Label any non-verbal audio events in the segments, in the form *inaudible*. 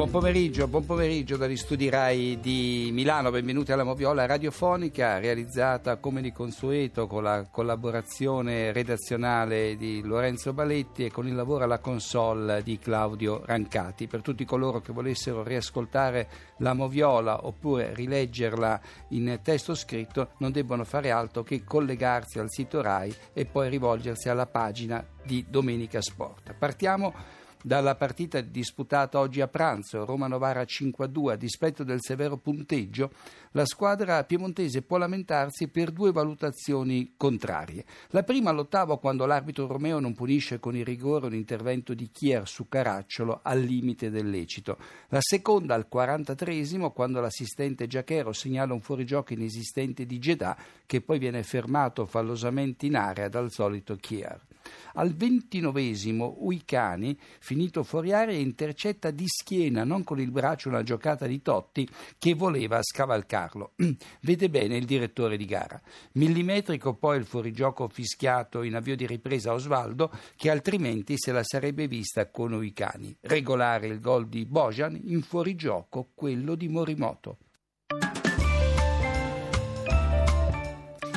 Buon pomeriggio, buon pomeriggio dagli studi RAI di Milano, benvenuti alla Moviola radiofonica realizzata come di consueto con la collaborazione redazionale di Lorenzo Baletti e con il lavoro alla console di Claudio Rancati. Per tutti coloro che volessero riascoltare la Moviola oppure rileggerla in testo scritto non debbono fare altro che collegarsi al sito RAI e poi rivolgersi alla pagina di Domenica Sport. Partiamo dalla partita disputata oggi a pranzo, Roma-Novara 5-2, a dispetto del severo punteggio, la squadra piemontese può lamentarsi per due valutazioni contrarie. La prima all'ottavo quando l'arbitro Romeo non punisce con il rigore un intervento di Chier su Caracciolo al limite del lecito. La seconda al 43 quando l'assistente Giachero segnala un fuorigioco inesistente di Gedà che poi viene fermato fallosamente in area dal solito Chier. Al ventinovesimo Uicani, finito fuori area, intercetta di schiena, non con il braccio una giocata di Totti che voleva scavalcarlo. *clears throat* Vede bene il direttore di gara. Millimetrico poi il fuorigioco fischiato in avvio di ripresa a Osvaldo che altrimenti se la sarebbe vista con Uicani. Regolare il gol di Bojan, in fuorigioco quello di Morimoto.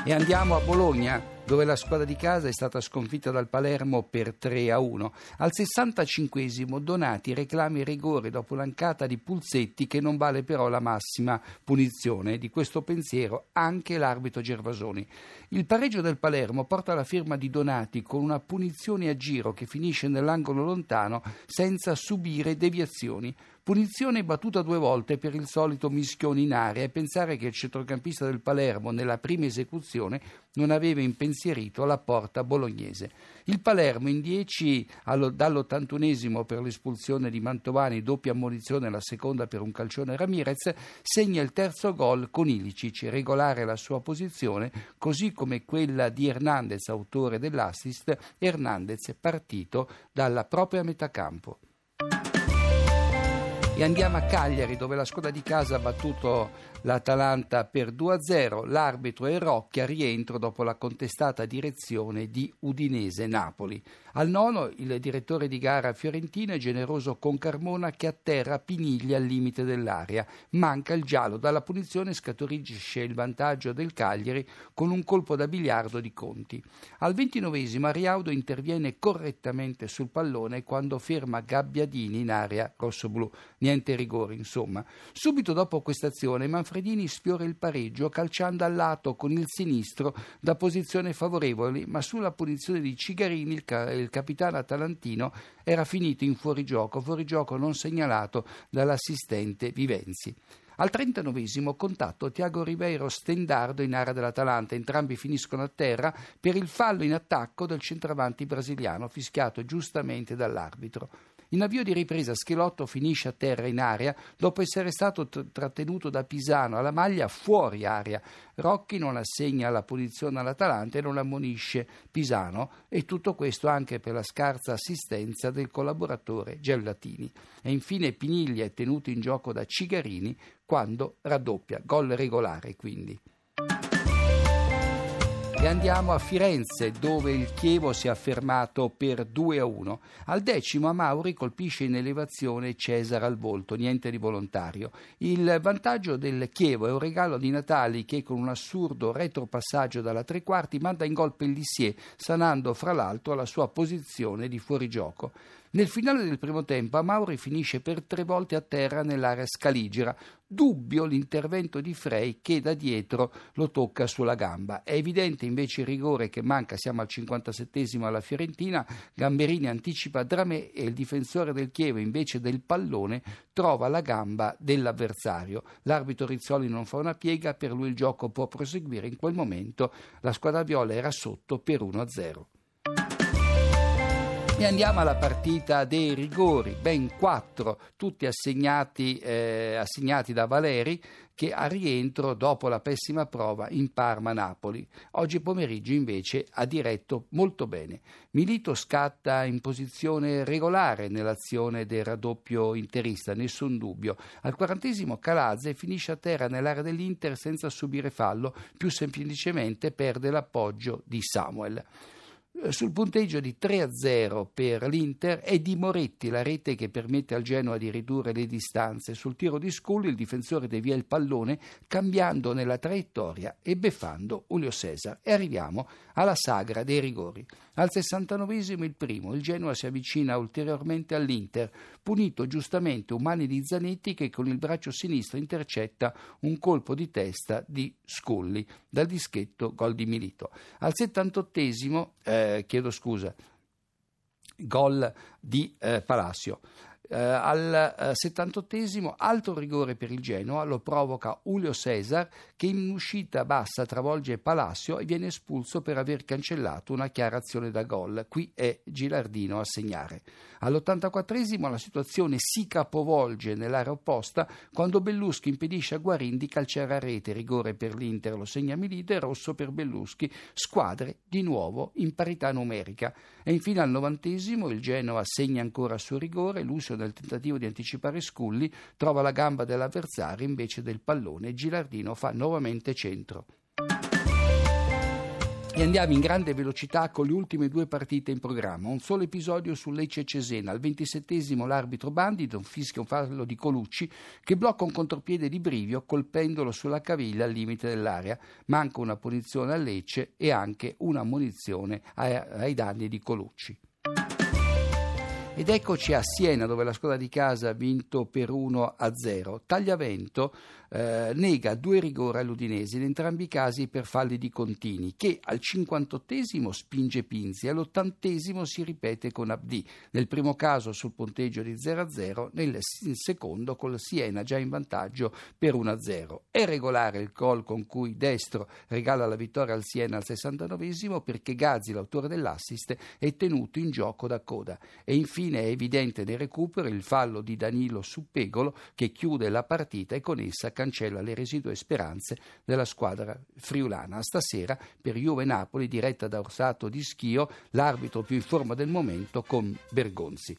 E andiamo a Bologna dove la squadra di casa è stata sconfitta dal Palermo per 3 a 1. Al 65 Donati reclama il rigore dopo l'ancata di Pulsetti che non vale però la massima punizione. Di questo pensiero anche l'arbitro Gervasoni. Il pareggio del Palermo porta la firma di Donati con una punizione a giro che finisce nell'angolo lontano senza subire deviazioni. Punizione battuta due volte per il solito mischione in area e pensare che il centrocampista del Palermo nella prima esecuzione non aveva impensierito la porta bolognese. Il Palermo in 10 dall'81 per l'espulsione di Mantovani, doppia ammonizione, la seconda per un calcione Ramirez, segna il terzo gol con Ilicic, regolare la sua posizione, così come quella di Hernandez, autore dell'assist, Hernandez partito dalla propria metà campo. E andiamo a Cagliari dove la squadra di casa ha battuto l'Atalanta per 2-0. L'arbitro è Rocchia, rientro dopo la contestata direzione di Udinese-Napoli. Al nono il direttore di gara fiorentino è generoso con Carmona che atterra Piniglia al limite dell'area. Manca il giallo, dalla punizione scaturisce il vantaggio del Cagliari con un colpo da biliardo di Conti. Al ventinovesimo Ariaudo interviene correttamente sul pallone quando ferma Gabbiadini in area rossoblù. Niente rigore, insomma. Subito dopo questa azione Manfredini sfiora il pareggio calciando al lato con il sinistro da posizione favorevole, ma sulla punizione di Cigarini il, ca- il capitano atalantino era finito in fuorigioco, fuorigioco non segnalato dall'assistente Vivenzi. Al 39 contatto Tiago Ribeiro stendardo in area dell'Atalanta, entrambi finiscono a terra per il fallo in attacco del centravanti brasiliano fischiato giustamente dall'arbitro. In avvio di ripresa Schelotto finisce a terra in area dopo essere stato t- trattenuto da Pisano alla maglia fuori area. Rocchi non assegna la punizione all'Atalanta e non ammonisce Pisano e tutto questo anche per la scarsa assistenza del collaboratore Gellatini. E infine Piniglia è tenuto in gioco da Cigarini quando raddoppia, gol regolare quindi. E andiamo a Firenze dove il Chievo si è affermato per 2 a 1. Al decimo a Mauri colpisce in elevazione Cesare al volto, niente di volontario. Il vantaggio del Chievo è un regalo di Natali che con un assurdo retropassaggio dalla tre quarti manda in gol Pellissier, sanando fra l'altro la sua posizione di fuorigioco. Nel finale del primo tempo Amauri finisce per tre volte a terra nell'area scaligera. Dubbio l'intervento di Frey che da dietro lo tocca sulla gamba. È evidente invece il rigore che manca, siamo al 57 alla Fiorentina, Gamberini anticipa Dramé e il difensore del Chievo invece del pallone trova la gamba dell'avversario. L'arbitro Rizzoli non fa una piega, per lui il gioco può proseguire. In quel momento la squadra viola era sotto per 1-0. E andiamo alla partita dei rigori, ben quattro, tutti assegnati, eh, assegnati da Valeri che a rientro dopo la pessima prova in Parma-Napoli. Oggi pomeriggio invece ha diretto molto bene. Milito scatta in posizione regolare nell'azione del raddoppio interista, nessun dubbio. Al quarantesimo Calazze finisce a terra nell'area dell'Inter senza subire fallo, più semplicemente perde l'appoggio di Samuel. Eh, sul punteggio di 3-0 per l'Inter è di Moretti la rete che permette al Genoa di ridurre le distanze. Sul tiro di Scully il difensore devia il pallone cambiando nella traiettoria e beffando Julio Cesar. E arriviamo alla sagra dei rigori. Al 69 il primo, il Genoa si avvicina ulteriormente all'Inter, punito giustamente un mani di Zanetti che con il braccio sinistro intercetta un colpo di testa di Scully dal dischetto gol di Milito. Al 78 eh, chiedo scusa, gol di eh, Palacio. Eh, al eh, 78 altro rigore per il Genoa lo provoca Julio Cesar che in uscita bassa travolge Palacio e viene espulso per aver cancellato una chiara azione da gol. Qui è Gilardino a segnare. All'84 la situazione si capovolge nell'area opposta quando Belluschi impedisce a Guarin di calciare a rete. Rigore per l'Inter lo segna Milite, rosso per Belluschi. Squadre di nuovo in parità numerica. E infine al novantesimo il Genoa segna ancora su rigore. Lucio nel tentativo di anticipare Sculli trova la gamba dell'avversario invece del pallone. Gilardino fa nuovamente centro. E andiamo in grande velocità con le ultime due partite in programma. Un solo episodio su Lecce Cesena. Al ventisettesimo l'arbitro Bandi non fischia un fallo di Colucci che blocca un contropiede di Brivio colpendolo sulla caviglia al limite dell'area. Manca una punizione a Lecce e anche una munizione ai danni di Colucci. Ed eccoci a Siena dove la squadra di casa ha vinto per 1 a 0. Tagliavento eh, nega due rigori all'Udinese, in entrambi i casi per falli di Contini, che al 58 spinge Pinzi, all'80 si ripete con Abdi. Nel primo caso sul punteggio di 0 a 0, nel secondo col Siena già in vantaggio per 1 a 0. È regolare il gol con cui Destro regala la vittoria al Siena al 69 perché Gazzi, l'autore dell'assist, è tenuto in gioco da coda. E infine è evidente nel recupero il fallo di Danilo su Pegolo che chiude la partita e con essa cancella le residue speranze della squadra friulana. Stasera per Juve Napoli diretta da Orsato di Schio, l'arbitro più in forma del momento con Bergonzi.